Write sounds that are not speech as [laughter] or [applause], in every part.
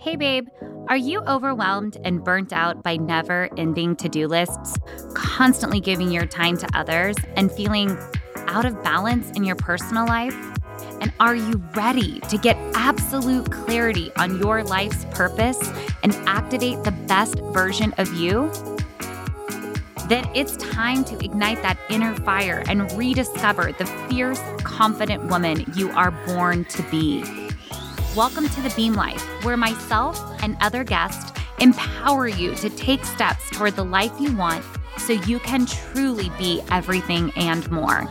Hey, babe, are you overwhelmed and burnt out by never ending to do lists, constantly giving your time to others, and feeling out of balance in your personal life? And are you ready to get absolute clarity on your life's purpose and activate the best version of you? Then it's time to ignite that inner fire and rediscover the fierce, confident woman you are born to be. Welcome to the Beam Life, where myself and other guests empower you to take steps toward the life you want so you can truly be everything and more.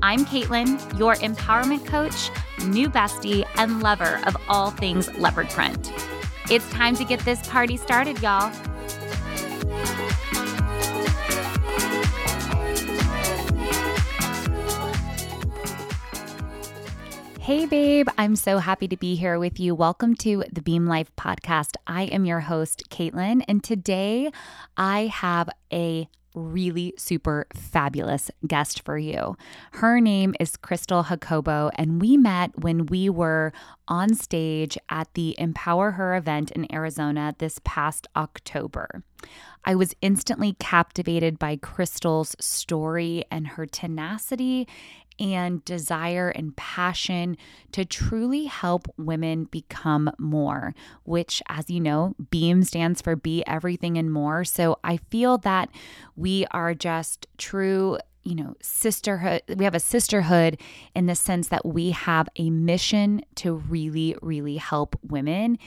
I'm Caitlin, your empowerment coach, new bestie, and lover of all things leopard print. It's time to get this party started, y'all. Hey, babe. I'm so happy to be here with you. Welcome to the Beam Life podcast. I am your host, Caitlin, and today I have a really super fabulous guest for you. Her name is Cristal Jacobo, and we met when we were on stage at the Empower Her event in Arizona this past October. I was instantly captivated by Cristal's story and her tenacity and desire and passion to truly help women become more, which, as you know, BEAM stands for Be Everything and More. So I feel that we are just true you know, sisterhood. We have a sisterhood in the sense that we have a mission to really, really help women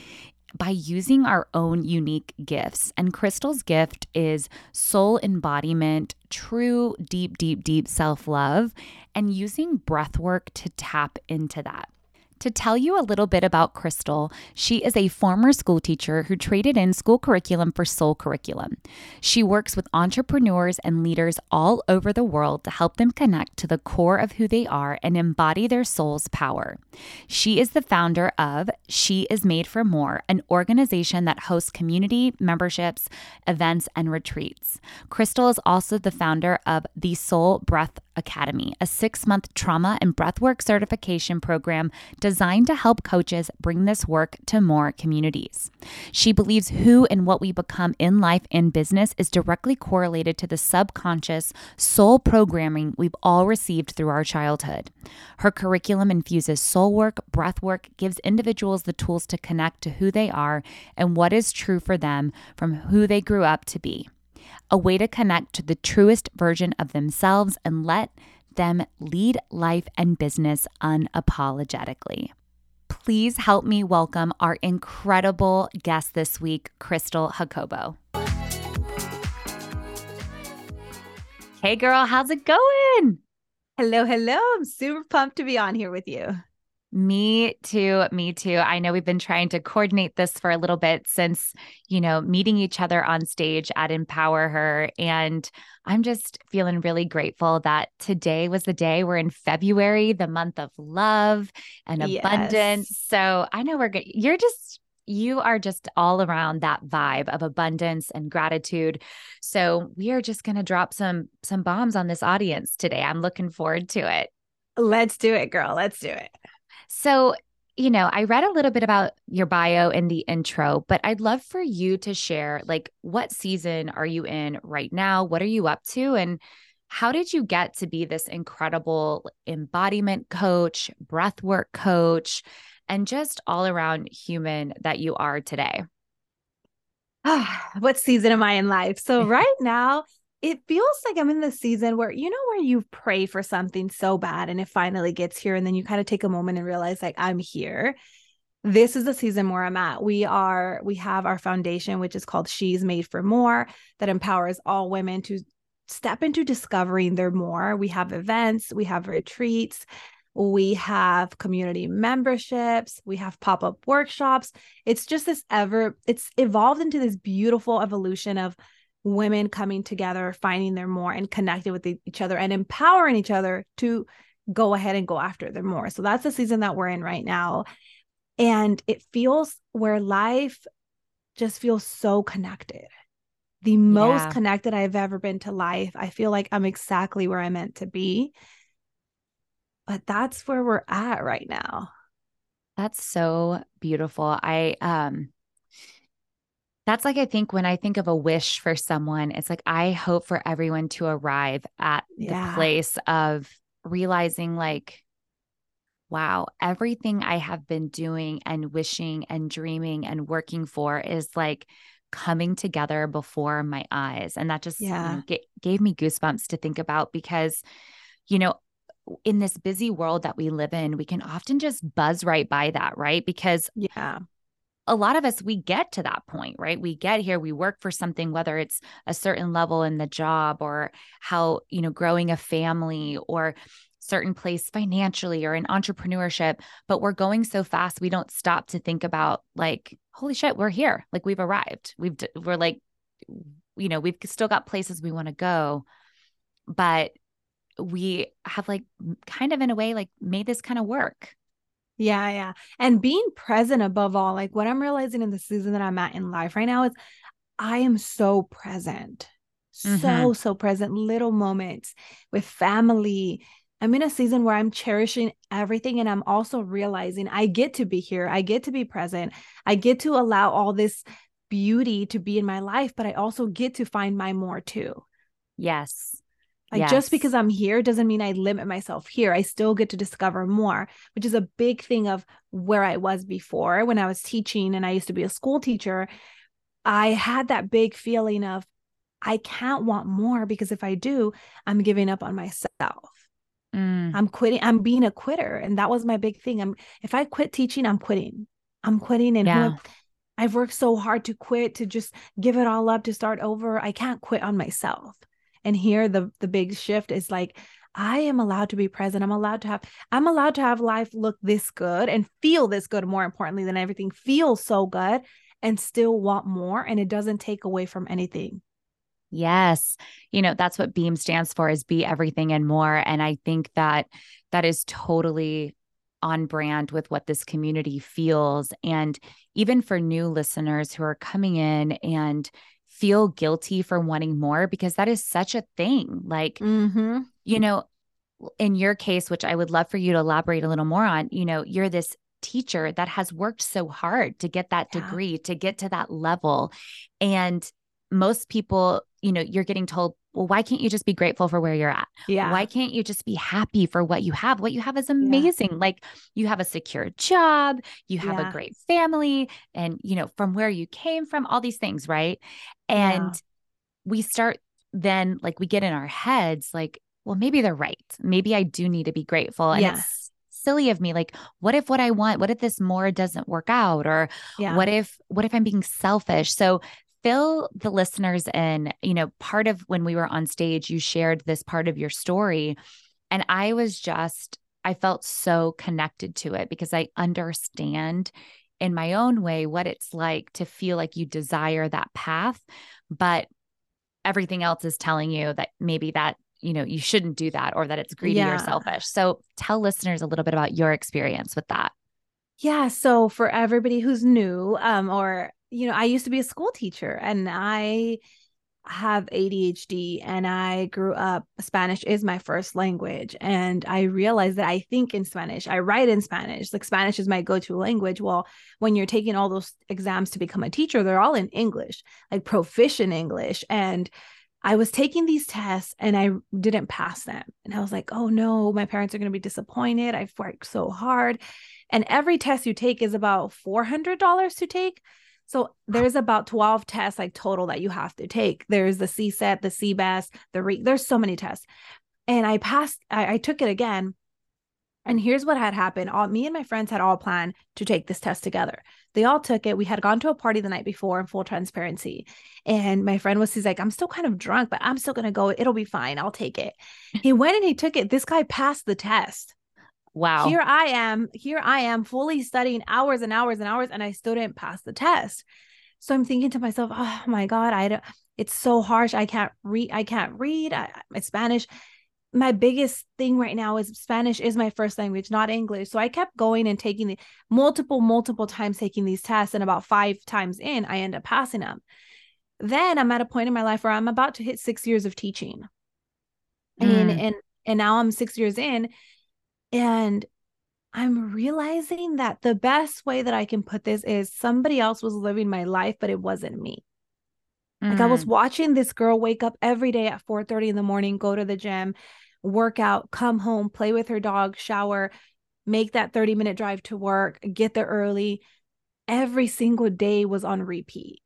by using our own unique gifts. And Cristal's gift is soul embodiment, true, deep, deep, deep self love, and using breath work to tap into that. To tell you a little bit about Cristal, she is a former school teacher who traded in school curriculum for soul curriculum. She works with entrepreneurs and leaders all over the world to help them connect to the core of who they are and embody their soul's power. She is the founder of She is Made for More, an organization that hosts community memberships, events, and retreats. Cristal is also the founder of the Soul Breath Academy, a six month trauma and breathwork certification program designed to help coaches bring this work to more communities. She believes who and what we become in life and business is directly correlated to the subconscious soul programming we've all received through our childhood. Her curriculum infuses soul work, breath work, gives individuals the tools to connect to who they are and what is true for them from who they grew up to be a way to connect to the truest version of themselves and let them lead life and business unapologetically. Please help me welcome our incredible guest this week, Cristal Jacobo. Hey, girl, how's it going? Hello, hello. I'm super pumped to be on here with you. Me too. Me too. I know we've been trying to coordinate this for a little bit since, you know, meeting each other on stage at Empower Her. And I'm just feeling really grateful that today was the day. We're in February, the month of love and abundance. Yes. So I know we're good. You're just, you are just all around that vibe of abundance and gratitude. So we are just going to drop some some bombs on this audience today. I'm looking forward to it. Let's do it, girl. Let's do it. So, you know, I read a little bit about your bio in the intro, but I'd love for you to share like what season are you in right now? What are you up to? And how did you get to be this incredible embodiment coach, breathwork coach, and just all around human that you are today? [sighs] what season am I in life? So, [laughs] right now, it feels like I'm in the season where you know where you pray for something so bad and it finally gets here and then you kind of take a moment and realize like I'm here. This is the season where I'm at. We are we have our foundation which is called She's Made for More that empowers all women to step into discovering their more. We have events, we have retreats, we have community memberships, we have pop-up workshops. It's just this ever it's evolved into this beautiful evolution of women coming together, finding their more and connecting with each other and empowering each other to go ahead and go after their more. So that's the season that we're in right now. And it feels where life just feels so connected. The most yeah. connected I've ever been to life. I feel like I'm exactly where I'm meant to be. But that's where we're at right now. That's so beautiful. I um That's like I think when I think of a wish for someone, it's like I hope for everyone to arrive at Yeah. the place of realizing like wow, everything I have been doing and wishing and dreaming and working for is like coming together before my eyes. And that just you Yeah. know, ga- gave me goosebumps to think about because, you know, in this busy world that we live in, we can often just buzz right by that, right? Because Yeah. A lot of us, we get to that point, right? We get here, we work for something, whether it's a certain level in the job or how, you know, growing a family or certain place financially or in entrepreneurship, but we're going so fast, we don't stop to think about like, holy shit, we're here. Like we've arrived. We've, we're like, you know, we've still got places we want to go, but we have like kind of in a way like made this kind of work. Yeah, yeah. And being present above all, like what I'm realizing in the season that I'm at in life right now is I am so present. So, Mhm. so present. Little moments with family. I'm in a season where I'm cherishing everything and I'm also realizing I get to be here. I get to be present. I get to allow all this beauty to be in my life, but I also get to find my more too. Yes. Like just because I'm here doesn't mean I limit myself here. I still get to discover more, which is a big thing of where I was before when I was teaching and I used to be a school teacher. I had that big feeling of I can't want more because if I do, I'm giving up on myself. Mm, I'm quitting. I'm being a quitter. And that was my big thing. I'm if I quit teaching, I'm quitting. I'm quitting. And Yeah. I've worked so hard to quit, to just give it all up, to start over. I can't quit on myself. And here the the big shift is like I am allowed to be present. I'm allowed to have I'm allowed to have life look this good and feel this good more importantly than everything feels so good and still want more and it doesn't take away from anything. Yes. You know, that's what BEAM stands for is be everything and more. And I think that that is totally on brand with what this community feels. And even for new listeners who are coming in and feel guilty for wanting more, because that is such a thing. Like, Mm-hmm. you know, in your case, which I would love for you to elaborate a little more on, you know, you're this teacher that has worked so hard to get that Yeah. degree, to get to that level. And most people, you know, you're getting told, well, why can't you just be grateful for where you're at? Yeah. Why can't you just be happy for what you have? What you have is amazing. Like you have a secure job, you have Yeah. a great family, and, you know, from where you came from, all these things, right? Yeah. And we start then, like, we get in our heads, like, well, maybe they're right. Maybe I do need to be grateful. And Yeah. it's silly of me. Like, what if what I want, what if this more doesn't work out? Or Yeah. what if, what if I'm being selfish? So, fill the listeners in. You know, part of when we were on stage, you shared this part of your story. And I was just, I felt so connected to it because I understand in my own way what it's like to feel like you desire that path, but everything else is telling you that maybe that, you know, you shouldn't do that or that it's greedy Yeah. or selfish. So tell listeners a little bit about your experience with that. Yeah. So for everybody who's new, um, or you know, I used to be a school teacher and I have ADHD and I grew up Spanish is my first language and I realized that I think in Spanish, I write in Spanish. Like Spanish is my go-to language. Well, when you're taking all those exams to become a teacher, they're all in English, like proficient English and I was taking these tests and I didn't pass them. And I was like, oh no, my parents are going to be disappointed. I've worked so hard. And every test you take is about $400 to take. So there's about 12 tests like total that you have to take. There's the CSET, the CBEST, the re- there's so many tests. And I passed, I, I took it again. And here's what had happened. All me and my friends had all planned to take this test together. They all took it. We had gone to a party the night before in full transparency. And my friend was, he's like, I'm still kind of drunk, but I'm still gonna go. It'll be fine. I'll take it. He [laughs] went and he took it. This guy passed the test. Wow. Here I am, here I am fully studying hours and hours and hours, and I still didn't pass the test. So I'm thinking to myself, oh my God, I don't, it's so harsh. I can't read, I can't read. I, it's Spanish. My biggest thing right now is Spanish is my first language, not English. So I kept going and taking the multiple, multiple times taking these tests, and about five times in, I end up passing them. Then I'm at a point in my life where I'm about to hit six years of teaching. And Mm. and and now I'm six years in and I'm realizing that the best way that I can put this is somebody else was living my life, but it wasn't me. Mm. Like I was mm. watching this girl wake up every day at 4 30 in the morning, go to the gym, work out, come home, play with her dog, shower, make that 30 minute drive to work, get there early. Every single day was on repeat.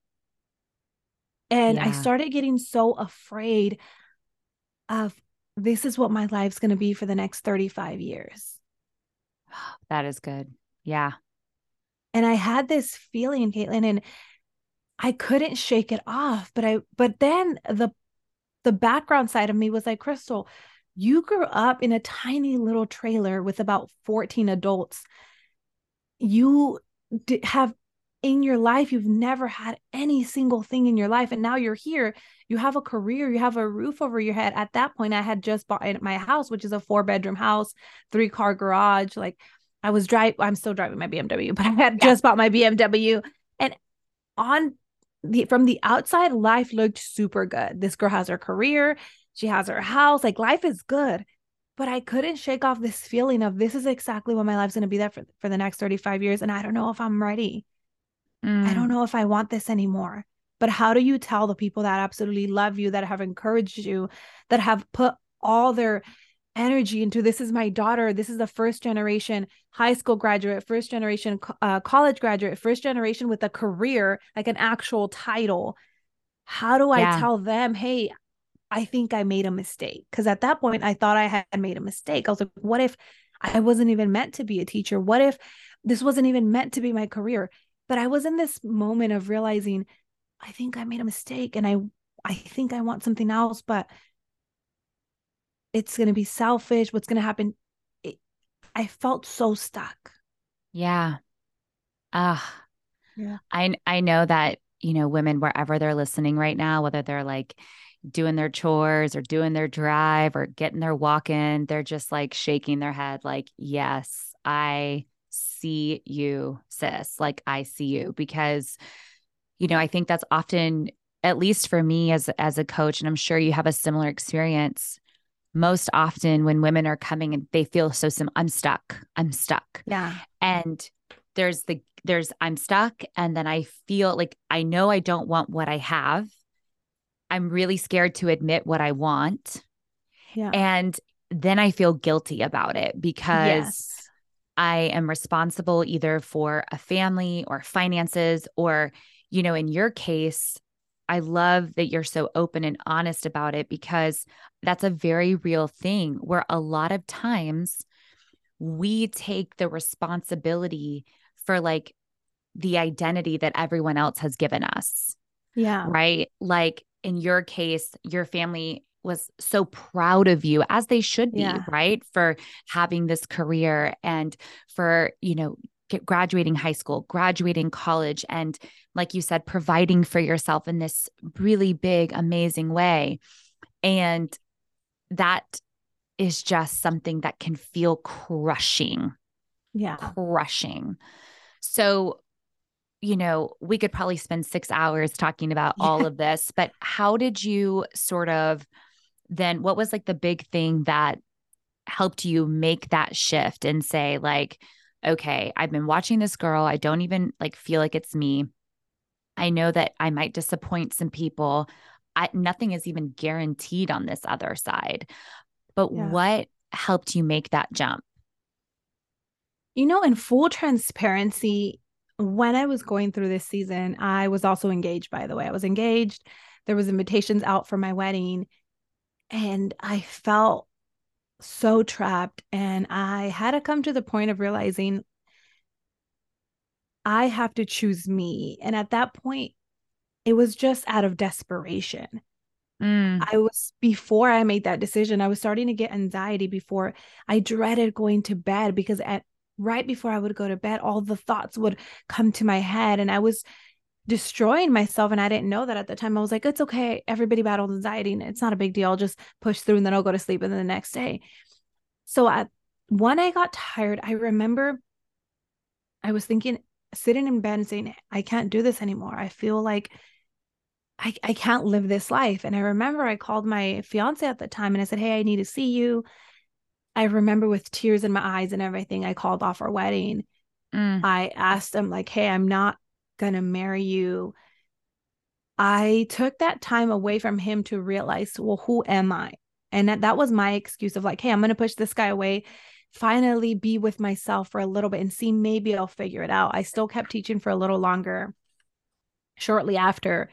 And yeah. I started getting so afraid of this is what my life's going to be for the next 35 years. That is good. Yeah. And I had this feeling, Caitlin, and I couldn't shake it off. But I, but then the, the background side of me was like, Cristal, you grew up in a tiny little trailer with about 14 adults. You have in your life, you've never had any single thing in your life. And now you're here, you have a career, you have a roof over your head. At that point, I had just bought my house, which is a four bedroom house, three car garage. Like I was driving, I'm still driving my BMW, [laughs] but I had yeah. just bought my BMW. And on the from the outside, life looked super good. This girl has her career, she has her house, like life is good. But I couldn't shake off this feeling of this is exactly what my life's gonna be there for, for the next 35 years. And I don't know if I'm ready. Mm. I don't mm. know if I want this anymore. But how do you tell the people that absolutely love you, that have encouraged you, that have put all their energy into this is my daughter. This is the first generation high school graduate first generation uh, college graduate first generation with a career like an actual title. How do i yeah. tell them hey i think i made a mistake because at that point i thought i had made a mistake. I was like what if i wasn't even meant to be a teacher? What if this wasn't even meant to be my career? But i was in this moment of realizing i think i made a mistake and i i think i want something else but it's going to be selfish what's going to happen it, i felt so stuck. Yeah. Ah uh, yeah. I i know that you know women wherever they're listening right now whether they're like doing their chores or doing their drive or getting their walk in they're just like shaking their head like yes i see you sis. Like i see you. Because you know i think that's often at least for me as as a coach and i'm sure you have a similar experience most often when women are coming and they feel so sim I'm stuck. I'm stuck. Yeah. And there's the there's I'm stuck and then I feel like I know I don't want what I have. I'm really scared to admit what I want. Yeah. And then I feel guilty about it because yes. I am responsible either for a family or finances or you know in your case I love that you're so open and honest about it because that's a very real thing where a lot of times we take the responsibility for like the identity that everyone else has given us. Yeah. Right. Like in your case, your family was so proud of you as they should be, yeah. right? For having this career and for, you know, graduating high school, graduating college, and like you said, providing for yourself in this really big, amazing way. And that is just something that can feel crushing. Yeah. Crushing. So, you know, we could probably spend six hours talking about yeah. all of this, but how did you sort of then, what was like the big thing that helped you make that shift and say, like, okay, I've been watching this girl. I don't even like feel like it's me. I know that I might disappoint some people. I, nothing is even guaranteed on this other side. But yeah. what helped you make that jump? You know, in full transparency, when I was going through this season, I was also engaged, by the way. I was engaged. There was invitations out for my wedding. And I felt so trapped. And I had to come to the point of realizing I have to choose me. And at that point, it was just out of desperation. Mm. I was before I made that decision, I was starting to get anxiety before I dreaded going to bed because at right before I would go to bed, all the thoughts would come to my head and I was destroying myself and I didn't know that at the time. I was like, it's okay. Everybody battles anxiety and it's not a big deal. I'll just push through and then I'll go to sleep and then the next day. So at when I got tired, I remember I was thinking sitting in bed and saying, I can't do this anymore. I feel like I, I can't live this life. And I remember I called my fiance at the time and I said, Hey, I need to see you. I remember with tears in my eyes and everything, I called off our wedding. Mm. I asked him, like, hey, I'm not going to marry you. I took that time away from him to realize, well, who am I? And that, that was my excuse of like, hey, I'm going to push this guy away, finally be with myself for a little bit and see maybe I'll figure it out. I still kept teaching for a little longer. Shortly after,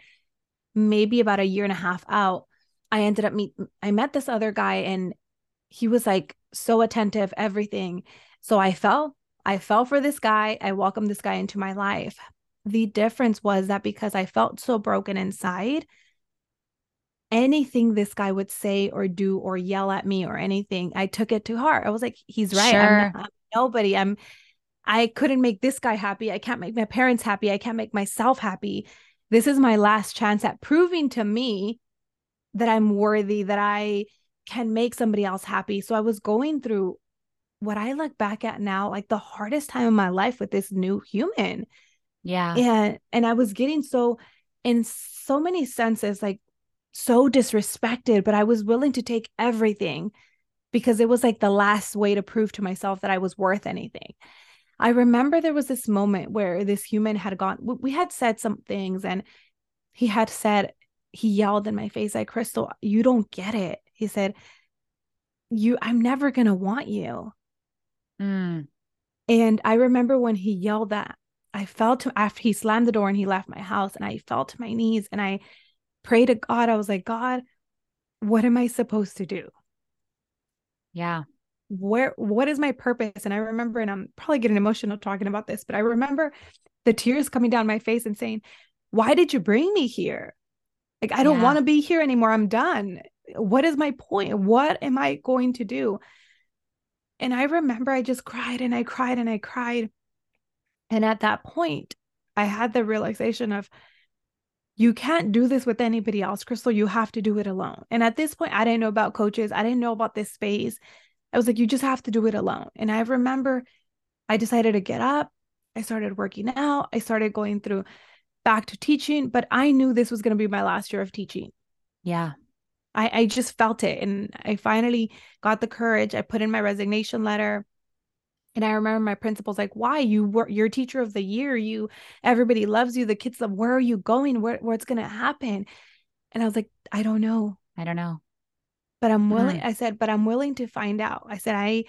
maybe about a year and a half out, I ended up meet I met this other guy and he was like so attentive, everything. So I fell. I fell for this guy. I welcomed this guy into my life. The difference was that because I felt so broken inside, anything this guy would say or do or yell at me or anything, I took it to heart. I was like, he's right. Sure. I'm, I'm nobody. I'm I couldn't make this guy happy. I can't make my parents happy. I can't make myself happy. This is my last chance at proving to me that I'm worthy, that I can make somebody else happy. So I was going through what I look back at now, like the hardest time of my life with this new human. Yeah. And and I was getting so in so many senses like so disrespected, but I was willing to take everything because it was like the last way to prove to myself that I was worth anything. I remember there was this moment where this human had gone, we had said some things, and he had said, he yelled in my face, like, Cristal, you don't get it. He said, You, I'm never going to want you. Mm. And I remember when he yelled that, I fell to after he slammed the door and he left my house, and I fell to my knees and I prayed to God. I was like, God, what am I supposed to do? Yeah. Where what is my purpose? And I remember, and I'm probably getting emotional talking about this, but I remember the tears coming down my face and saying, Why did you bring me here? Like, I don't yeah. want to be here anymore. I'm done. What is my point? What am I going to do? And I remember I just cried and I cried and I cried. And at that point, I had the realization of you can't do this with anybody else, Cristal. You have to do it alone. And at this point, I didn't know about coaches. I didn't know about this space. I was like, you just have to do it alone. And I remember I decided to get up. I started working out. I started going through back to teaching, but I knew this was going to be my last year of teaching. Yeah. I, I just felt it. And I finally got the courage. I put in my resignation letter. And I remember my principal's like, why? You were your teacher of the year. You everybody loves you. The kids love, where are you going? Where what's gonna happen? And I was like, I don't know. I don't know. But I'm willing, mm. I said, but I'm willing to find out. I said, I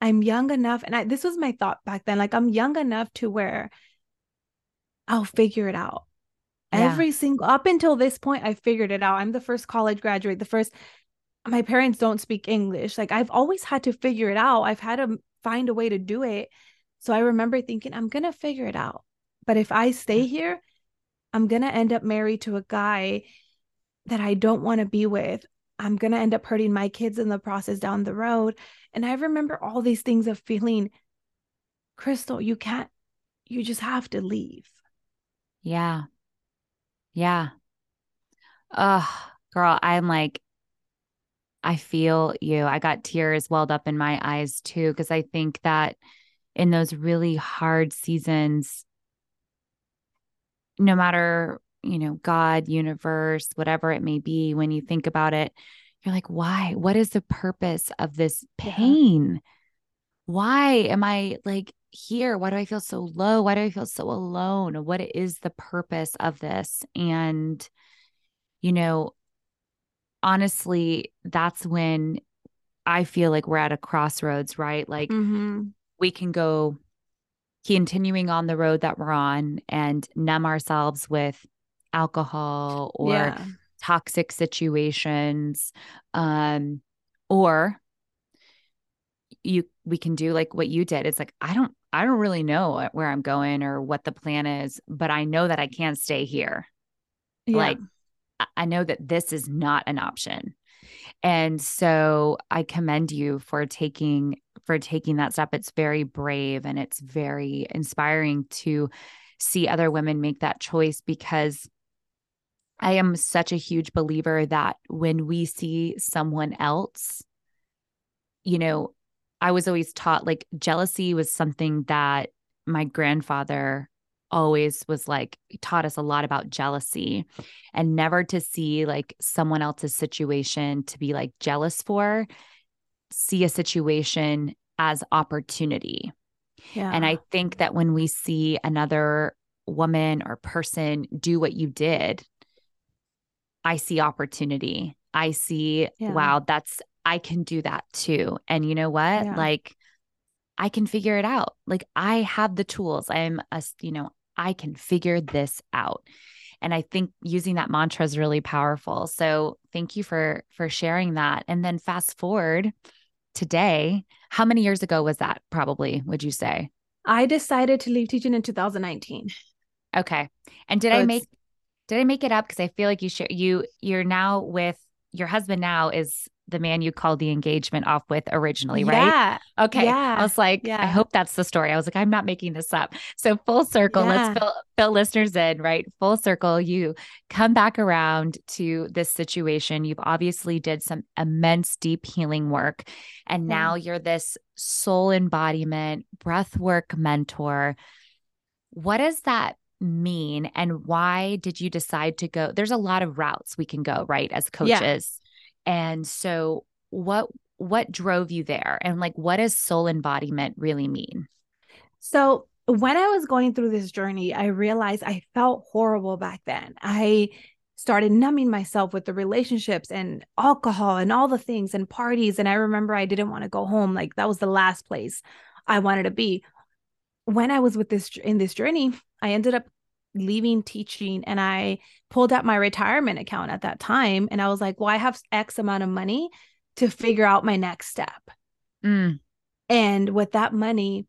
I'm young enough, and I this was my thought back then. Like I'm young enough to where I'll figure it out. Yeah. Every single up until this point, I figured it out. I'm the first college graduate, the first my parents don't speak English. Like I've always had to figure it out. I've had to find a way to do it. So I remember thinking, I'm going to figure it out. But if I stay mm. here, I'm going to end up married to a guy that I don't want to be with. I'm going to end up hurting my kids in the process down the road. And I remember all these things of feeling, Cristal, you can't, you just have to leave. Yeah. Yeah. Ugh, girl, I'm like, I feel you. I got tears welled up in my eyes too, because I think that in those really hard seasons, no matter, you know, God, universe, whatever it may be, when you think about it, you're like, why? What is the purpose of this pain? Yeah. Why am I like here? Why do I feel so low? Why do I feel so alone? What is the purpose of this? And, you know, honestly, that's when I feel like we're at a crossroads, right? Like mm-hmm. we can go continuing on the road that we're on and numb ourselves with alcohol or yeah. toxic situations um or you we can do like what you did it's like i don't i don't really know where i'm going or what the plan is but i know that i can't stay here yeah. like I know that this is not an option. And so I commend you for taking for taking that step. It's very brave and it's very inspiring to see other women make that choice because I am such a huge believer that when we see someone else, you know, I was always taught like jealousy was something that my grandfather always was like taught us a lot about jealousy and never to see like someone else's situation to be like jealous for see a situation as opportunity. Yeah. And I think that when we see another woman or person do what you did, I see opportunity. I see, Yeah. wow, that's, I can do that too. And you know what? Yeah. Like, I can figure it out. Like, I have the tools. I'm a, you know, I can figure this out. And I think using that mantra is really powerful. So thank you for for sharing that. And then fast forward today, how many years ago was that probably, would you say? I decided to leave teaching in 2019. Okay. And did So I make did I make it up? Because I feel like you share you you're now with your husband now is the man you called the engagement off with originally, right? Yeah. Okay. Yeah. I was like, I hope that's the story. I was like, I'm not making this up. So full circle, Yeah. let's fill, fill listeners in, right? Full circle. You come back around to this situation. You've obviously did some immense deep healing work. And Yeah. now you're this soul embodiment, breath work mentor. What does that mean? And why did you decide to go? There's a lot of routes we can go, right? As Yeah. coaches. And so what what drove you there and like what does soul embodiment really mean So when I was going through this journey, I realized I felt horrible back then. I started numbing myself with the relationships and alcohol and all the things and parties. And I remember I didn't want to go home. Like that was the last place I wanted to be. When I was with this in this journey, I ended up leaving teaching and I pulled out my retirement account at that time. And I was like, well, I have X amount of money to figure out my next step. Mm, And with that money,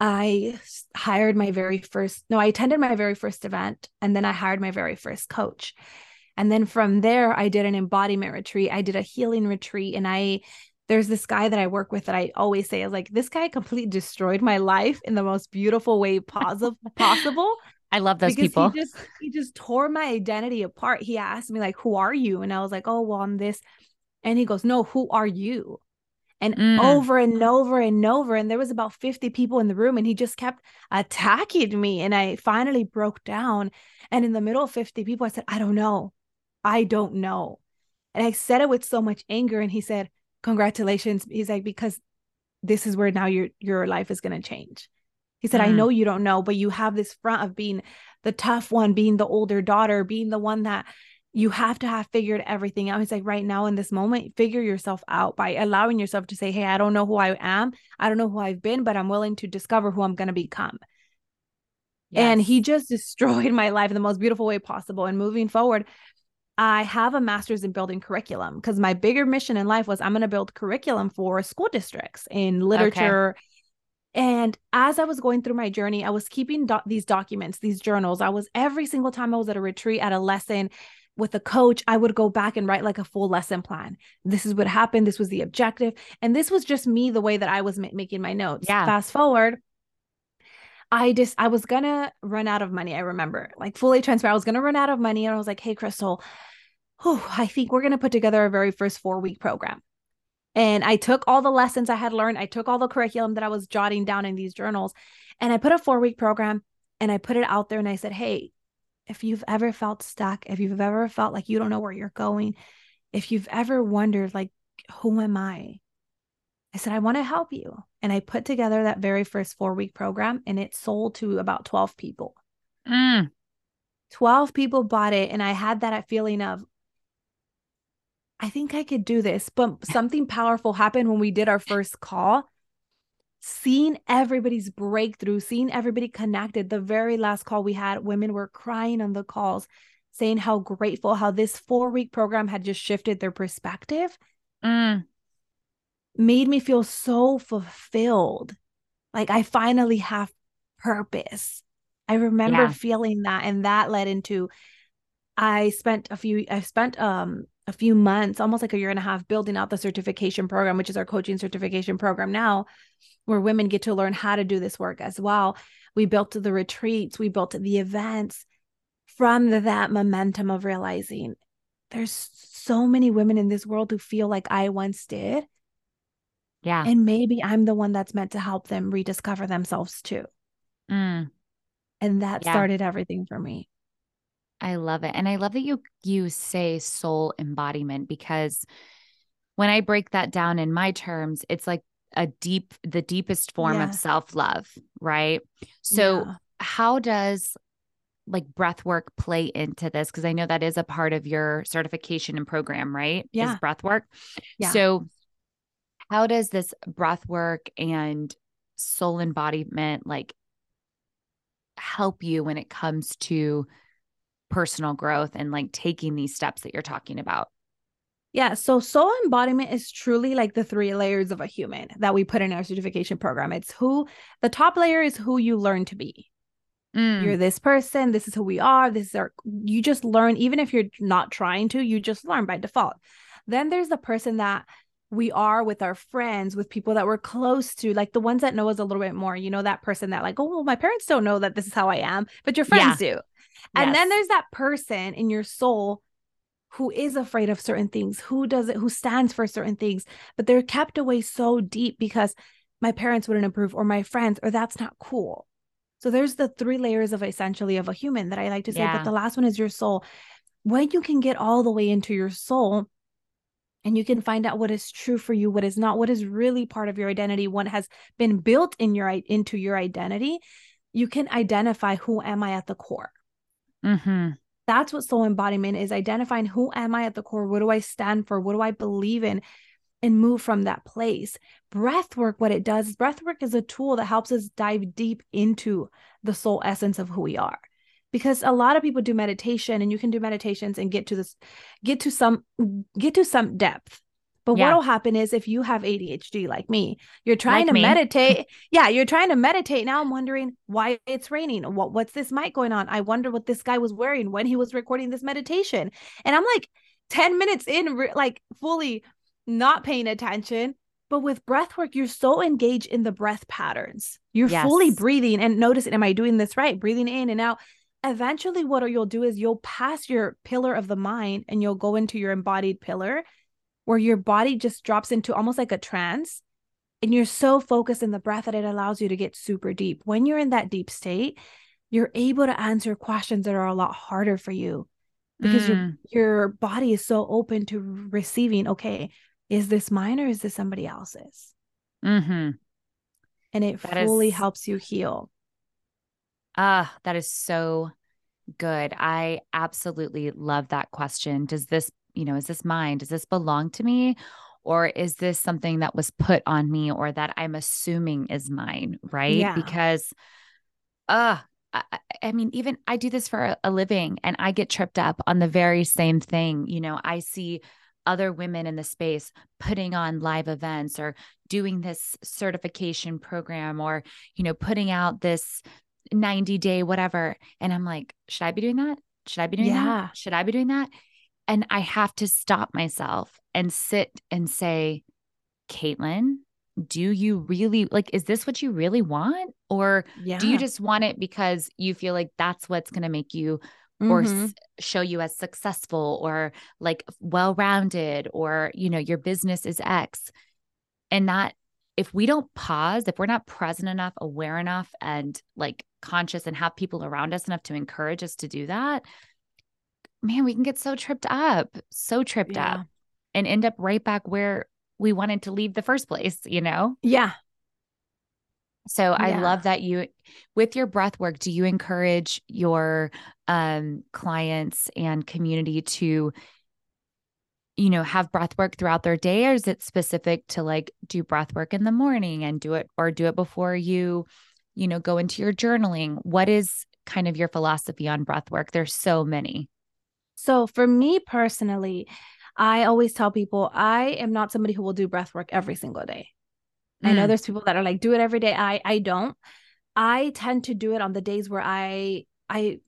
I hired my very first, no, I attended my very first event and then I hired my very first coach. And then from there, I did an embodiment retreat. I did a healing retreat. And I, there's this guy that I work with that I always say is like, this guy completely destroyed my life in the most beautiful way [laughs] possible. possible i love those because people he just he just tore my identity apart. He asked me like, "Who are you?" And I was like, "Oh, well, I'm this." And he goes, "No, who are you?" And Mm. over and over and over, and there was about fifty people in the room, and he just kept attacking me. And I finally broke down. And in the middle of fifty people, I said, "I don't know, I don't know." And I said it with so much anger. And he said, "Congratulations." He's like, "Because this is where now your your life is going to change." He said, I Mm. know you don't know, but you have this front of being the tough one, being the older daughter, being the one that you have to have figured everything out. He's like, right now in this moment, figure yourself out by allowing yourself to say, Hey, I don't know who I am. I don't know who I've been, but I'm willing to discover who I'm going to become. And he just [laughs] destroyed my life in the most beautiful way possible. And moving forward, I have a master's in building curriculum because my bigger mission in life was I'm going to build curriculum for school districts in literature. And as I was going through my journey, I was keeping doc- these documents, these journals. I was every single time I was at a retreat, at a lesson with a coach, I would go back and write like a full lesson plan. This is what happened. This was the objective. And this was just me, the way that I was ma- making my notes. Yeah. Fast forward, I just I was gonna run out of money. I remember, like fully transparent. I was gonna run out of money, and I was like, "Hey, Cristal, whew, I think we're gonna put together our very first four week program." And I took all the lessons I had learned. I took all the curriculum that I was jotting down in these journals, and I put a four week program, and I put it out there. And I said, "Hey, if you've ever felt stuck, if you've ever felt like you don't know where you're going, if you've ever wondered, like, who am I?" I said, I want to help you. And I put together that very first four week program and it sold to about 12 people. Mm, 12 people bought it. And I had that feeling of, I think I could do this. But something powerful happened when we did our first call. Seeing everybody's breakthrough, seeing everybody connected. The very last call we had, women were crying on the calls, saying how grateful, how this four week program had just shifted their perspective. mm, made me feel so fulfilled. Like I finally have purpose. I remember Yeah. feeling that and that led into I spent a few I spent um a few months, almost like a year and a half building out the certification program, which is our coaching certification program now, where women get to learn how to do this work as well. We built the retreats, we built the events from that momentum of realizing there's so many women in this world who feel like I once did yeah. and maybe I'm the one that's meant to help them rediscover themselves too. Mm, And that Yeah. started everything for me. I love it. And I love that you you say soul embodiment because when I break that down in my terms, it's like a deep, the deepest form of self love, right? So, yeah. how does like breath work play into this? Because I know that is a part of your certification and program, right? Yeah. Is breath work. Yeah. So, how does this breath work and soul embodiment like help you when it comes to personal growth and like taking these steps that you're talking about? Yeah. So soul embodiment is truly like the three layers of a human that we put in our certification program. It's who the top layer is who you learn to be. Mm. You're this person. This is who we are. This is our, you just learn, even if you're not trying to, you just learn by default. Then there's the person that we are with our friends, with people that we're close to, like the ones that know us a little bit more. You know, that person that, like, oh, well, my parents don't know that this is how I am, but your friends yeah. do. And yes. then there's that person in your soul who is afraid of certain things, who does it, who stands for certain things, but they're kept away so deep because my parents wouldn't approve or my friends, or that's not cool. So there's the three layers of essentially of a human that I like to say, yeah. but the last one is your soul. When you can get all the way into your soul, and you can find out what is true for you what is not what is really part of your identity what has been built in your into your identity you can identify who am i at the core mm-hmm. that's what soul embodiment is identifying who am i at the core? What do i stand for? What do i believe in? And move from that place. Breath work what it does breath work is a tool that helps us dive deep into the soul essence of who we are. Because a lot of people do meditation and you can do meditations and get to this get to some get to some depth but yeah. what'll happen is if you have ADHD like me, you're trying like to me. [laughs] meditate. yeah, you're trying to meditate. Now I'm wondering why it's raining. What what's this mic going on? I wonder what this guy was wearing when he was recording this meditation. And I'm like 10 minutes in like fully not paying attention. But with breath work, you're so engaged in the breath patterns. You're yes. fully breathing and noticing, am I doing this right? Breathing in and out eventually what you'll do is you'll pass your pillar of the mind and you'll go into your embodied pillar where your body just drops into almost like a trance and you're so focused in the breath that it allows you to get super deep when you're in that deep state you're able to answer questions that are a lot harder for you because mm. your your body is so open to receiving okay is this mine or is this somebody else's mm-hmm. and it that fully is... helps you heal Ah, that is so good. I absolutely love that question. Does this, you know, is this mine? Does this belong to me? Or is this something that was put on me or that I'm assuming is mine? Right. Yeah. Because, uh, I, I mean, even I do this for a living and I get tripped up on the very same thing. You know, I see other women in the space putting on live events or doing this certification program or you know putting out this 90 day, whatever. And I'm like, should I be doing that? Should I be doing yeah. that? Should I be doing that? And I have to stop myself and sit and say, Caitlin, do you really like, is this what you really want? Or yeah. do you just want it because you feel like that's what's going to make you or mm-hmm. s- show you as successful or like well rounded or, you know, your business is X? And that if we don't pause, if we're not present enough, aware enough, and like conscious and have people around us enough to encourage us to do that, man, we can get so tripped up, so tripped yeah. up, and end up right back where we wanted to leave the first place, you know? Yeah. So yeah. I love that you with your breath work, do you encourage your um clients and community to you know, have breath work throughout their day, or is it specific to like do breath work in the morning and do it or do it before you, you know, go into your journaling? What is kind of your philosophy on breath work? There's so many. So for me personally, I always tell people I am not somebody who will do breath work every single day. Mm. I know mm. there's people that are like, do it every day. I I don't. I tend to do it on the days where I I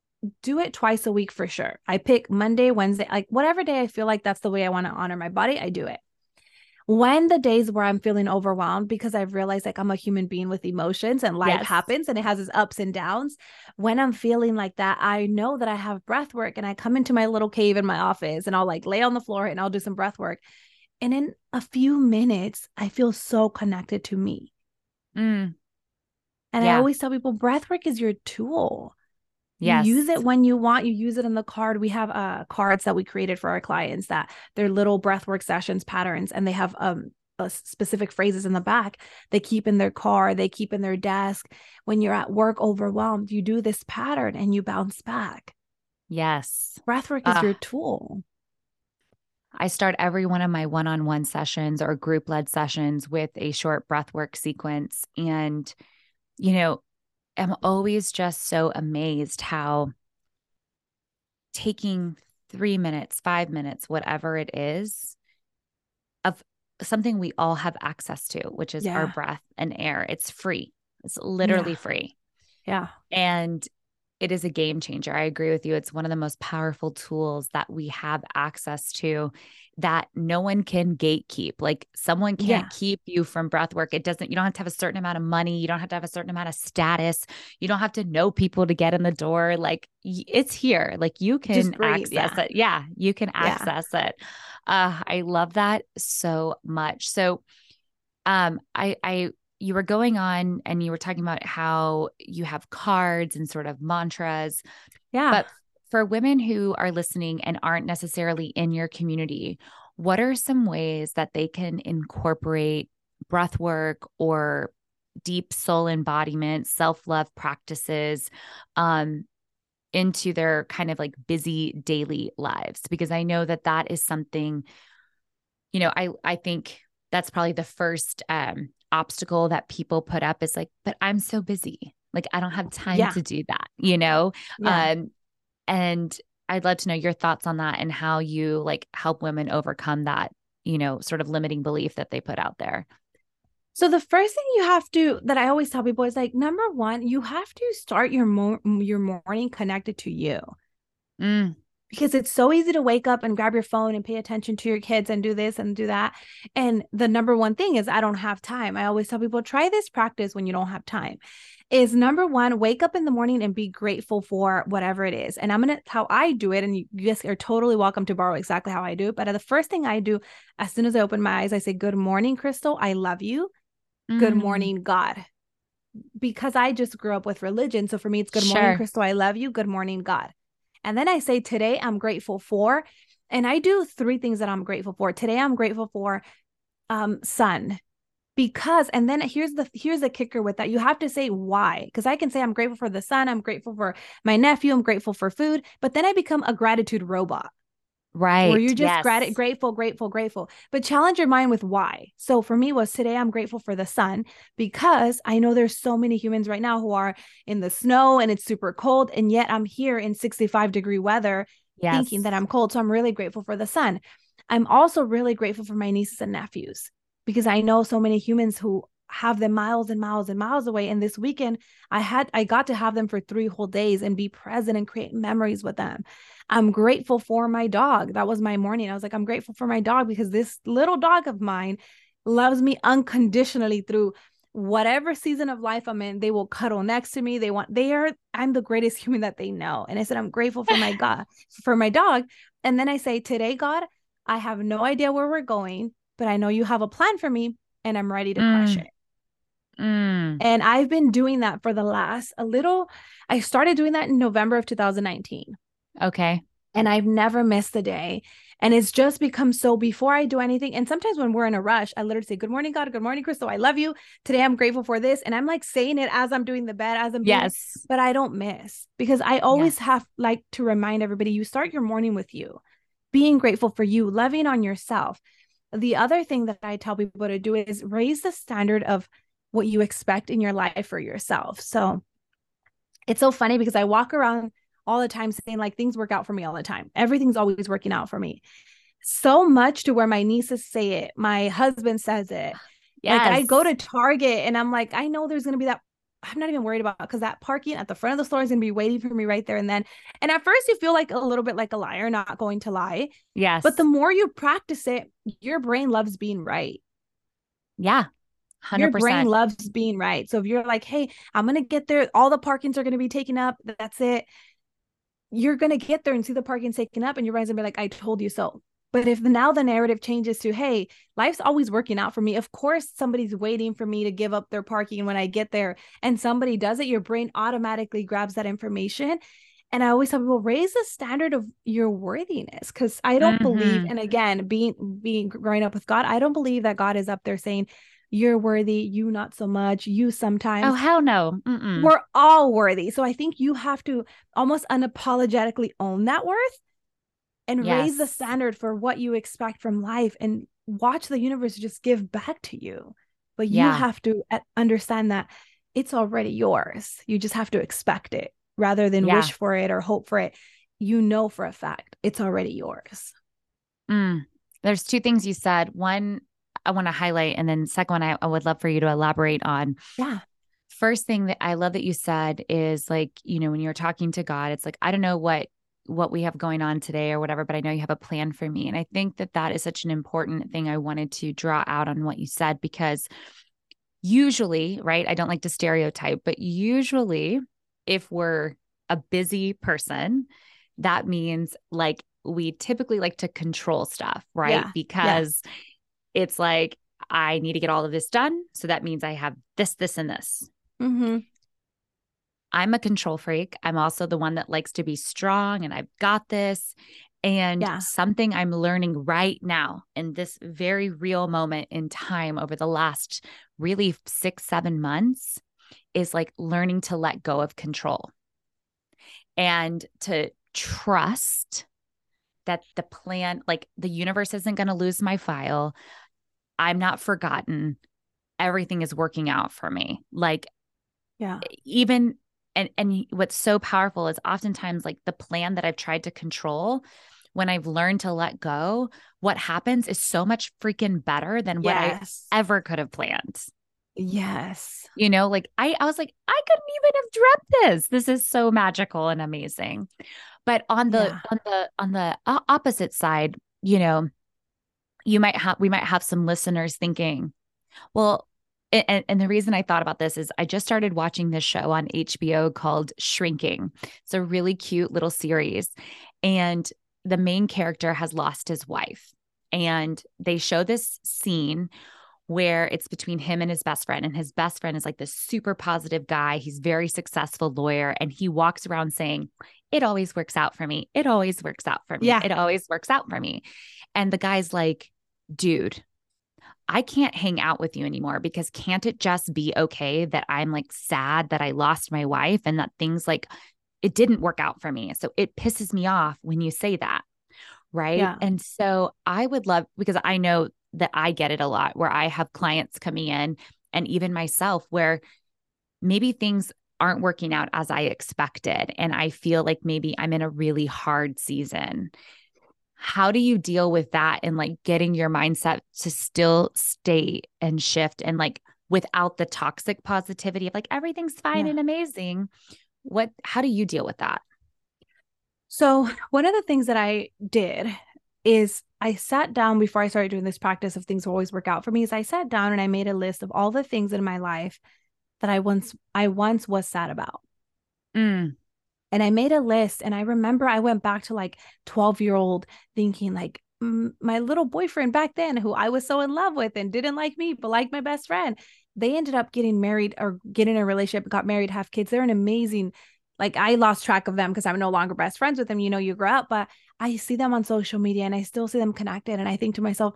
do it twice a week for sure. I pick Monday, Wednesday, like whatever day I feel like that's the way I want to honor my body, I do it. When the days where I'm feeling overwhelmed because I've realized like I'm a human being with emotions and life yes. happens and it has its ups and downs. When I'm feeling like that, I know that I have breath work and I come into my little cave in my office and I'll like lay on the floor and I'll do some breath work. And in a few minutes, I feel so connected to me. Mm. And yeah. I always tell people breath work is your tool Yes. You use it when you want. You use it in the card. We have uh cards that we created for our clients that they're little breathwork sessions patterns, and they have um uh, specific phrases in the back. They keep in their car. They keep in their desk. When you're at work overwhelmed, you do this pattern and you bounce back. Yes. Breathwork is uh, your tool. I start every one of my one on one sessions or group led sessions with a short breathwork sequence. And, you know, I'm always just so amazed how taking three minutes, five minutes, whatever it is, of something we all have access to, which is yeah. our breath and air. It's free. It's literally yeah. free. Yeah. And it is a game changer. I agree with you. It's one of the most powerful tools that we have access to that no one can gatekeep. Like someone can't yeah. keep you from breath work. It doesn't, you don't have to have a certain amount of money. You don't have to have a certain amount of status. You don't have to know people to get in the door. Like it's here. Like you can breathe, access yeah. it. Yeah, you can access yeah. it. Uh, I love that so much. So um I I you were going on and you were talking about how you have cards and sort of mantras. Yeah. But for women who are listening and aren't necessarily in your community, what are some ways that they can incorporate breath work or deep soul embodiment, self love practices um, into their kind of like busy daily lives? Because I know that that is something, you know, I I think that's probably the first um, obstacle that people put up is like, but I'm so busy. Like I don't have time yeah. to do that, you know? Yeah. Um, and I'd love to know your thoughts on that and how you like help women overcome that, you know, sort of limiting belief that they put out there. So the first thing you have to that I always tell people is like number one, you have to start your mo- your morning connected to you. Mm because it's so easy to wake up and grab your phone and pay attention to your kids and do this and do that. And the number one thing is, I don't have time. I always tell people, try this practice when you don't have time. Is number one, wake up in the morning and be grateful for whatever it is. And I'm going to, how I do it, and you guys are totally welcome to borrow exactly how I do it. But the first thing I do, as soon as I open my eyes, I say, Good morning, Cristal. I love you. Mm. Good morning, God because I just grew up with religion. So for me, it's good sure. morning, Cristal. I love you. Good morning, God. And then I say, today I'm grateful for, and I do three things that I'm grateful for. Today I'm grateful for um sun because and then here's the here's the kicker with that you have to say why because i can say i'm grateful for the sun i'm grateful for my nephew i'm grateful for food but then i become a gratitude robot right where you're just yes. grat- grateful grateful grateful but challenge your mind with why so for me was today i'm grateful for the sun because i know there's so many humans right now who are in the snow and it's super cold and yet i'm here in 65 degree weather yes. thinking that i'm cold so i'm really grateful for the sun i'm also really grateful for my nieces and nephews because i know so many humans who have them miles and miles and miles away. And this weekend i had i got to have them for three whole days and be present and create memories with them. I'm grateful for my dog. That was my morning. I was like i'm grateful for my dog because this little dog of mine loves me unconditionally through whatever season of life i'm in. They will cuddle next to me. They want they are i'm the greatest [laughs] human that they know. And i said i'm grateful for my god [laughs] for my dog. And then i say today god i have no idea where we're going but i know you have a plan for me and i'm ready to mm. crush it Mm. And I've been doing that for the last a little. I started doing that in November of 2019. Okay. And I've never missed a day. And it's just become so before I do anything. And sometimes when we're in a rush, I literally say, Good morning, God. Good morning, Cristal. I love you. Today I'm grateful for this. And I'm like saying it as I'm doing the bed, as I'm yes. Doing, but I don't miss because I always yes. have like to remind everybody you start your morning with you, being grateful for you, loving on yourself. The other thing that I tell people to do is raise the standard of what you expect in your life for yourself. So it's so funny because I walk around all the time saying like things work out for me all the time. Everything's always working out for me. So much to where my nieces say it, my husband says it. Yes. Like I go to Target and I'm like, I know there's gonna be that. I'm not even worried about because that parking at the front of the store is gonna be waiting for me right there and then. And at first you feel like a little bit like a liar, not going to lie. Yes. But the more you practice it, your brain loves being right. Yeah. 100%. Your brain loves being right. So if you're like, hey, I'm going to get there, all the parkings are going to be taken up. That's it. You're going to get there and see the parking taken up, and your brain's going to be like, I told you so. But if now the narrative changes to, hey, life's always working out for me. Of course, somebody's waiting for me to give up their parking when I get there, and somebody does it, your brain automatically grabs that information And I always tell people raise the standard of your worthiness because I don't mm-hmm. believe, and again, being being growing up with God, I don't believe that God is up there saying, You're worthy, you not so much, you sometimes. Oh, hell no. Mm-mm. We're all worthy. So I think you have to almost unapologetically own that worth and yes. raise the standard for what you expect from life and watch the universe just give back to you. But you yeah. have to understand that it's already yours. You just have to expect it rather than yeah. wish for it or hope for it. You know for a fact it's already yours. Mm. There's two things you said. One, I want to highlight, and then second one, I, I would love for you to elaborate on. Yeah. First thing that I love that you said is like, you know, when you're talking to God, it's like, I don't know what what we have going on today or whatever, but I know you have a plan for me. And I think that that is such an important thing I wanted to draw out on what you said because usually, right? I don't like to stereotype, but usually if we're a busy person, that means like we typically like to control stuff, right? Yeah. Because yeah. It's like, I need to get all of this done. So that means I have this, this, and this. Mm-hmm. I'm a control freak. I'm also the one that likes to be strong and I've got this. And yeah. something I'm learning right now in this very real moment in time over the last really six, seven months is like learning to let go of control and to trust that the plan, like the universe isn't going to lose my file. I'm not forgotten. Everything is working out for me. Like, yeah, even and and what's so powerful is oftentimes like the plan that I've tried to control when I've learned to let go, what happens is so much freaking better than what yes. I ever could have planned. Yes. You know, like I, I was like, I couldn't even have dreamt this. This is so magical and amazing. But on the yeah. on the on the opposite side, you know, you might have we might have some listeners thinking, well, and, and, the reason I thought about this is I just started watching this show on HBO called Shrinking. It's a really cute little series. And the main character has lost his wife. And they show this scene where it's between him and his best friend. And his best friend is like this super positive guy. He's very successful lawyer. And he walks around saying, It always works out for me. It always works out for me. Yeah. It always works out for me. And the guy's like, Dude, I can't hang out with you anymore because can't it just be okay that I'm like sad that I lost my wife and that things like it didn't work out for me. So it pisses me off when you say that. Right. Yeah. And so I would love because I know that I get it a lot where I have clients coming in and even myself where maybe things aren't working out as I expected. And I feel like maybe I'm in a really hard season. How do you deal with that and like getting your mindset to still stay and shift and like without the toxic positivity of like everything's fine yeah. and amazing? What, how do you deal with that? So, one of the things that I did is I sat down before I started doing this practice of things will always work out for me. Is I sat down and I made a list of all the things in my life that I once I once was sad about. Mm. And I made a list and I remember I went back to like 12 year old thinking like my little boyfriend back then who I was so in love with and didn't like me but liked my best friend. They ended up getting married or getting a relationship, got married, have kids. They're an amazing like I lost track of them because I'm no longer best friends with them. You know, you grow up, but I see them on social media and I still see them connected. And I think to myself,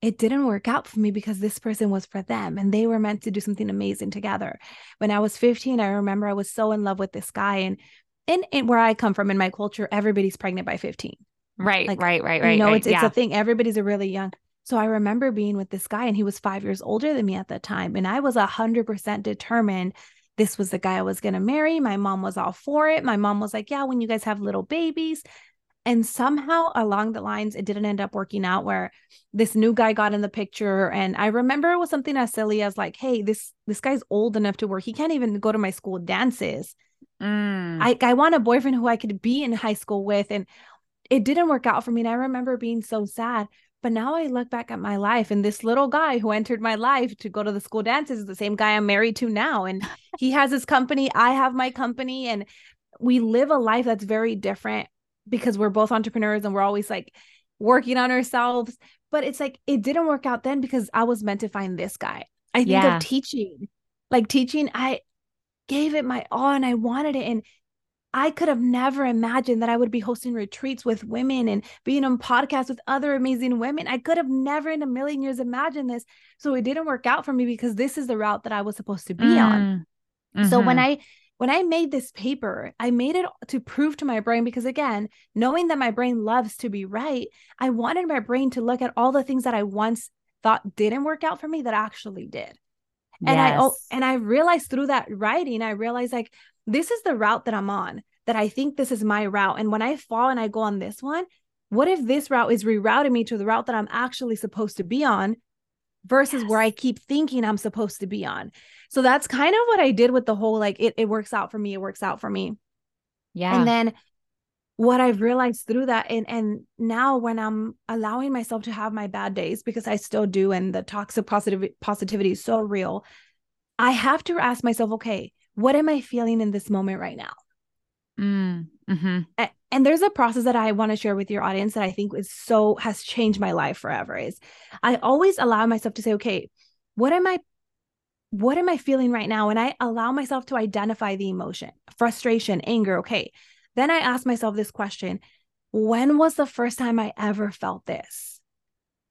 it didn't work out for me because this person was for them and they were meant to do something amazing together. When I was 15, I remember I was so in love with this guy. And in, in where I come from in my culture, everybody's pregnant by 15. Right, like, right, right, right. You know, right, it's, yeah. it's a thing. Everybody's a really young. So I remember being with this guy and he was five years older than me at the time. And I was a hundred percent determined this was the guy I was going to marry. My mom was all for it. My mom was like, Yeah, when you guys have little babies. And somehow along the lines, it didn't end up working out where this new guy got in the picture. And I remember it was something as silly as like, hey, this this guy's old enough to work. He can't even go to my school dances. Mm. I, I want a boyfriend who I could be in high school with. And it didn't work out for me. And I remember being so sad. But now I look back at my life and this little guy who entered my life to go to the school dances is the same guy I'm married to now. And [laughs] he has his company, I have my company, and we live a life that's very different because we're both entrepreneurs and we're always like working on ourselves. But it's like it didn't work out then because I was meant to find this guy. I think yeah. of teaching, like teaching, I gave it my all and I wanted it. And I could have never imagined that I would be hosting retreats with women and being on podcasts with other amazing women. I could have never in a million years imagined this. So it didn't work out for me because this is the route that I was supposed to be mm. on. Mm-hmm. So when mm-hmm. I when I made this paper, I made it to prove to my brain because again, knowing that my brain loves to be right, I wanted my brain to look at all the things that I once thought didn't work out for me that actually did. And yes. I and I realized through that writing, I realized like this is the route that I'm on, that I think this is my route. And when I fall and I go on this one, what if this route is rerouting me to the route that I'm actually supposed to be on versus yes. where I keep thinking I'm supposed to be on? So that's kind of what I did with the whole like it, it works out for me, it works out for me. Yeah. And then what I've realized through that and and now when I'm allowing myself to have my bad days because I still do and the toxic positive positivity is so real, I have to ask myself, okay, what am I feeling in this moment right now? Mm, mm-hmm. and, and there's a process that I want to share with your audience that I think is so has changed my life forever. Is I always allow myself to say, okay, what am I what am I feeling right now? And I allow myself to identify the emotion, frustration, anger. Okay. Then I ask myself this question When was the first time I ever felt this?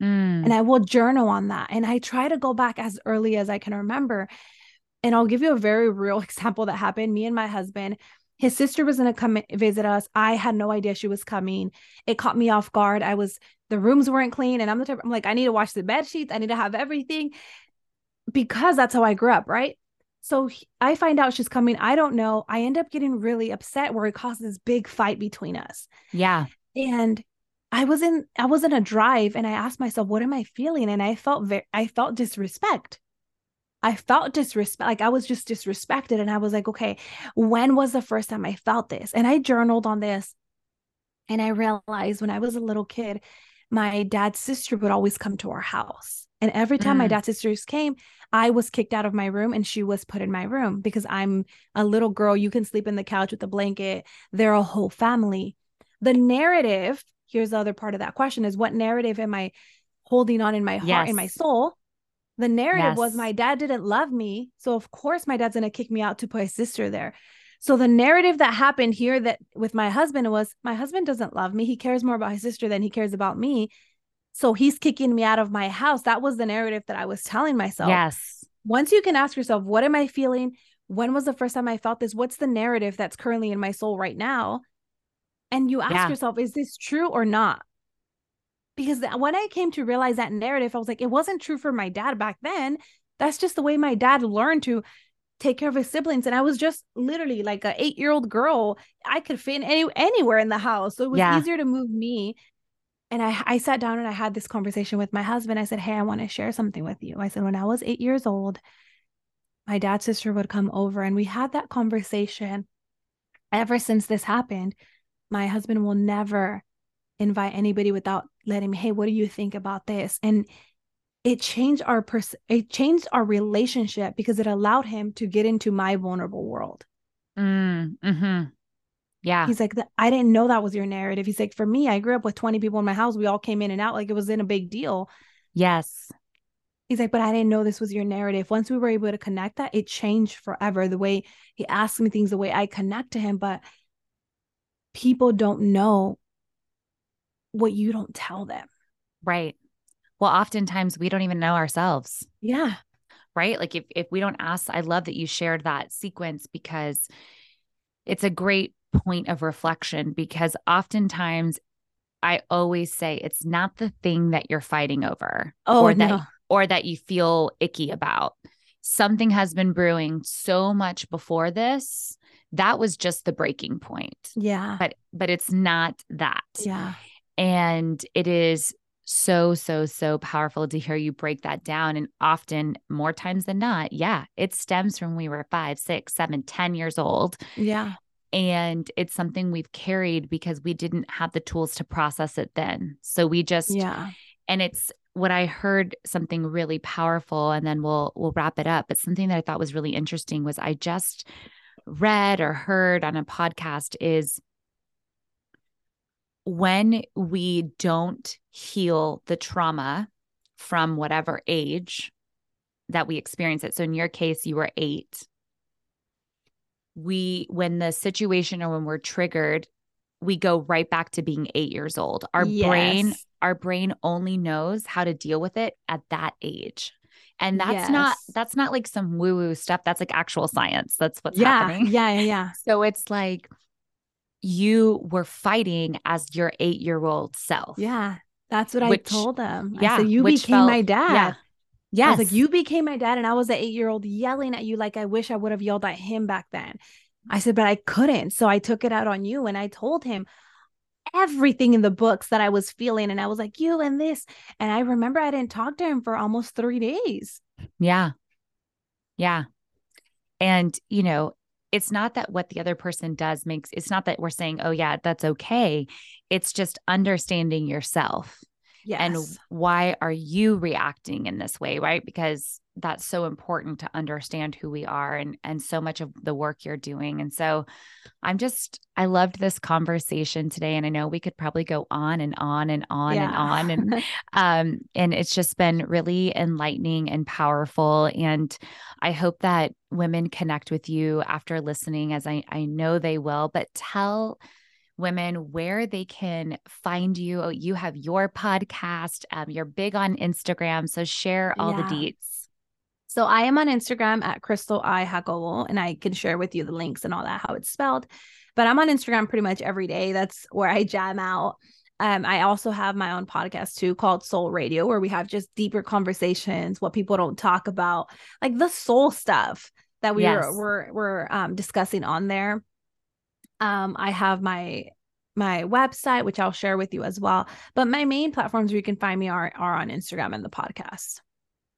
Mm. And I will journal on that. And I try to go back as early as I can remember. And I'll give you a very real [laughs] example that happened. Me and my husband, his sister was going to come visit us. I had no idea she was coming. It caught me off guard. I was, the rooms weren't clean. And I'm the type, I'm like, I need to wash the bed sheets. I need to have everything because that's how I grew up. Right. So I find out she's coming. I don't know. I end up getting really upset where it causes this big fight between us. Yeah. And I was in I was in a drive and I asked myself, what am I feeling? And I felt very I felt disrespect. I felt disrespect, like I was just disrespected. And I was like, okay, when was the first time I felt this? And I journaled on this. And I realized when I was a little kid, my dad's sister would always come to our house. And every time mm. my dad's sisters came, I was kicked out of my room and she was put in my room because I'm a little girl. You can sleep in the couch with a blanket. They're a whole family. The narrative, here's the other part of that question is what narrative am I holding on in my heart, yes. in my soul? The narrative yes. was my dad didn't love me. So of course my dad's gonna kick me out to put his sister there. So the narrative that happened here that with my husband was my husband doesn't love me. He cares more about his sister than he cares about me. So he's kicking me out of my house. That was the narrative that I was telling myself. Yes. Once you can ask yourself, what am I feeling? When was the first time I felt this? What's the narrative that's currently in my soul right now? And you ask yeah. yourself, is this true or not? because when I came to realize that narrative, I was like, it wasn't true for my dad back then. That's just the way my dad learned to take care of his siblings. And I was just literally like an eight year old girl. I could fit in any, anywhere in the house. So it was yeah. easier to move me. And I, I sat down and I had this conversation with my husband. I said, Hey, I want to share something with you. I said, When I was eight years old, my dad's sister would come over and we had that conversation. Ever since this happened, my husband will never invite anybody without letting me, hey, what do you think about this? And it changed our pers- it changed our relationship because it allowed him to get into my vulnerable world. Mm, hmm Yeah. He's like, I didn't know that was your narrative. He's like, for me, I grew up with 20 people in my house. We all came in and out like it was in a big deal. Yes. He's like, but I didn't know this was your narrative. Once we were able to connect that, it changed forever. The way he asked me things, the way I connect to him. But people don't know what you don't tell them. Right. Well, oftentimes we don't even know ourselves. Yeah. Right. Like if if we don't ask, I love that you shared that sequence because it's a great point of reflection because oftentimes I always say it's not the thing that you're fighting over oh, or that or that you feel icky about. Something has been brewing so much before this. That was just the breaking point. Yeah. But but it's not that. Yeah. And it is so, so, so powerful to hear you break that down. And often, more times than not, yeah, it stems from we were five, six, seven, ten years old. Yeah. And it's something we've carried because we didn't have the tools to process it then. So we just, yeah. And it's what I heard something really powerful, and then we'll we'll wrap it up. But something that I thought was really interesting was I just read or heard on a podcast is when we don't heal the trauma from whatever age that we experience it. So in your case, you were eight. we when the situation or when we're triggered we go right back to being 8 years old our Yes. brain our brain only knows how to deal with it at that age and that's not that's not like some woo woo stuff that's like actual science that's what's yeah, happening yeah, yeah, yeah. [laughs] so it's like you were fighting as your 8 year old self Yeah. That's what Which- I told them. Yeah, said, you became felt- my dad. yeah. I was like, you became my dad. And I was an eight year old yelling at you like I wish I would have yelled at him back then. I said, but I couldn't. So I took it out on you and I told him everything in the books that I was feeling. And I was like, you and this. And I remember I didn't talk to him for almost three days. Yeah. Yeah. And, you know, it's not that what the other person does makes it's not that we're saying, oh, yeah, that's okay. It's just understanding yourself Yes. and why are you reacting in this way, right? Because that's so important to understand who we are and and so much of the work you're doing. And so I'm just I loved this conversation today and I know we could probably go on and on and on and on and [laughs] um, and it's just been really enlightening and powerful. And I hope that women connect with you after listening, as I, I know they will. But tell women where they can find you. Oh, you have your podcast, um, you're big on Instagram. So share all Yeah. the deets. So I am on Instagram at Cristal I Jacobo, and I can share with you the links and all that, how it's spelled. But I'm on Instagram pretty much every day. That's where I jam out. Um, I also have my own podcast too called Soul Radio, where we have just deeper conversations, what people don't talk about, like the soul stuff that we Yes. were were, were um, discussing on there. Um, I have my my website, which I'll share with you as well. But my main platforms where you can find me are are on Instagram and the podcast.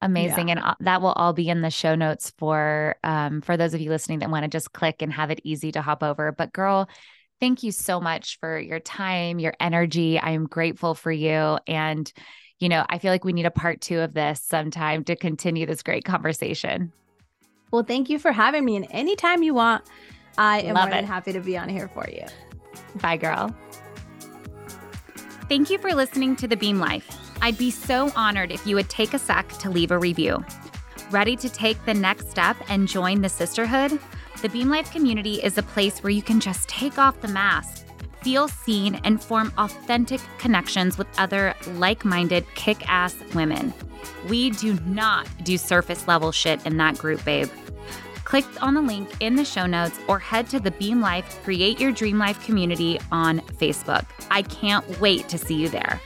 Amazing. And uh, that will all be in the show notes for um for those of you listening that want to just click and have it easy to hop over. But girl, thank you so much for your time, your energy. I am grateful for you and you know, I feel like we need a part 2 of this sometime to continue this great conversation. Well, thank you for having me. And anytime you want, I am Love more than it. happy to be on here for you. Bye, girl. Thank you for listening to The Beam Life. I'd be so honored if you would take a sec to leave a review. Ready to take the next step and join the sisterhood? The Beam Life community is a place where you can just take off the mask, feel seen, and form authentic connections with other like minded, kick ass women. We do not do surface level shit in that group, babe. Click on the link in the show notes or head to the Beam Life Create Your Dream Life community on Facebook. I can't wait to see you there.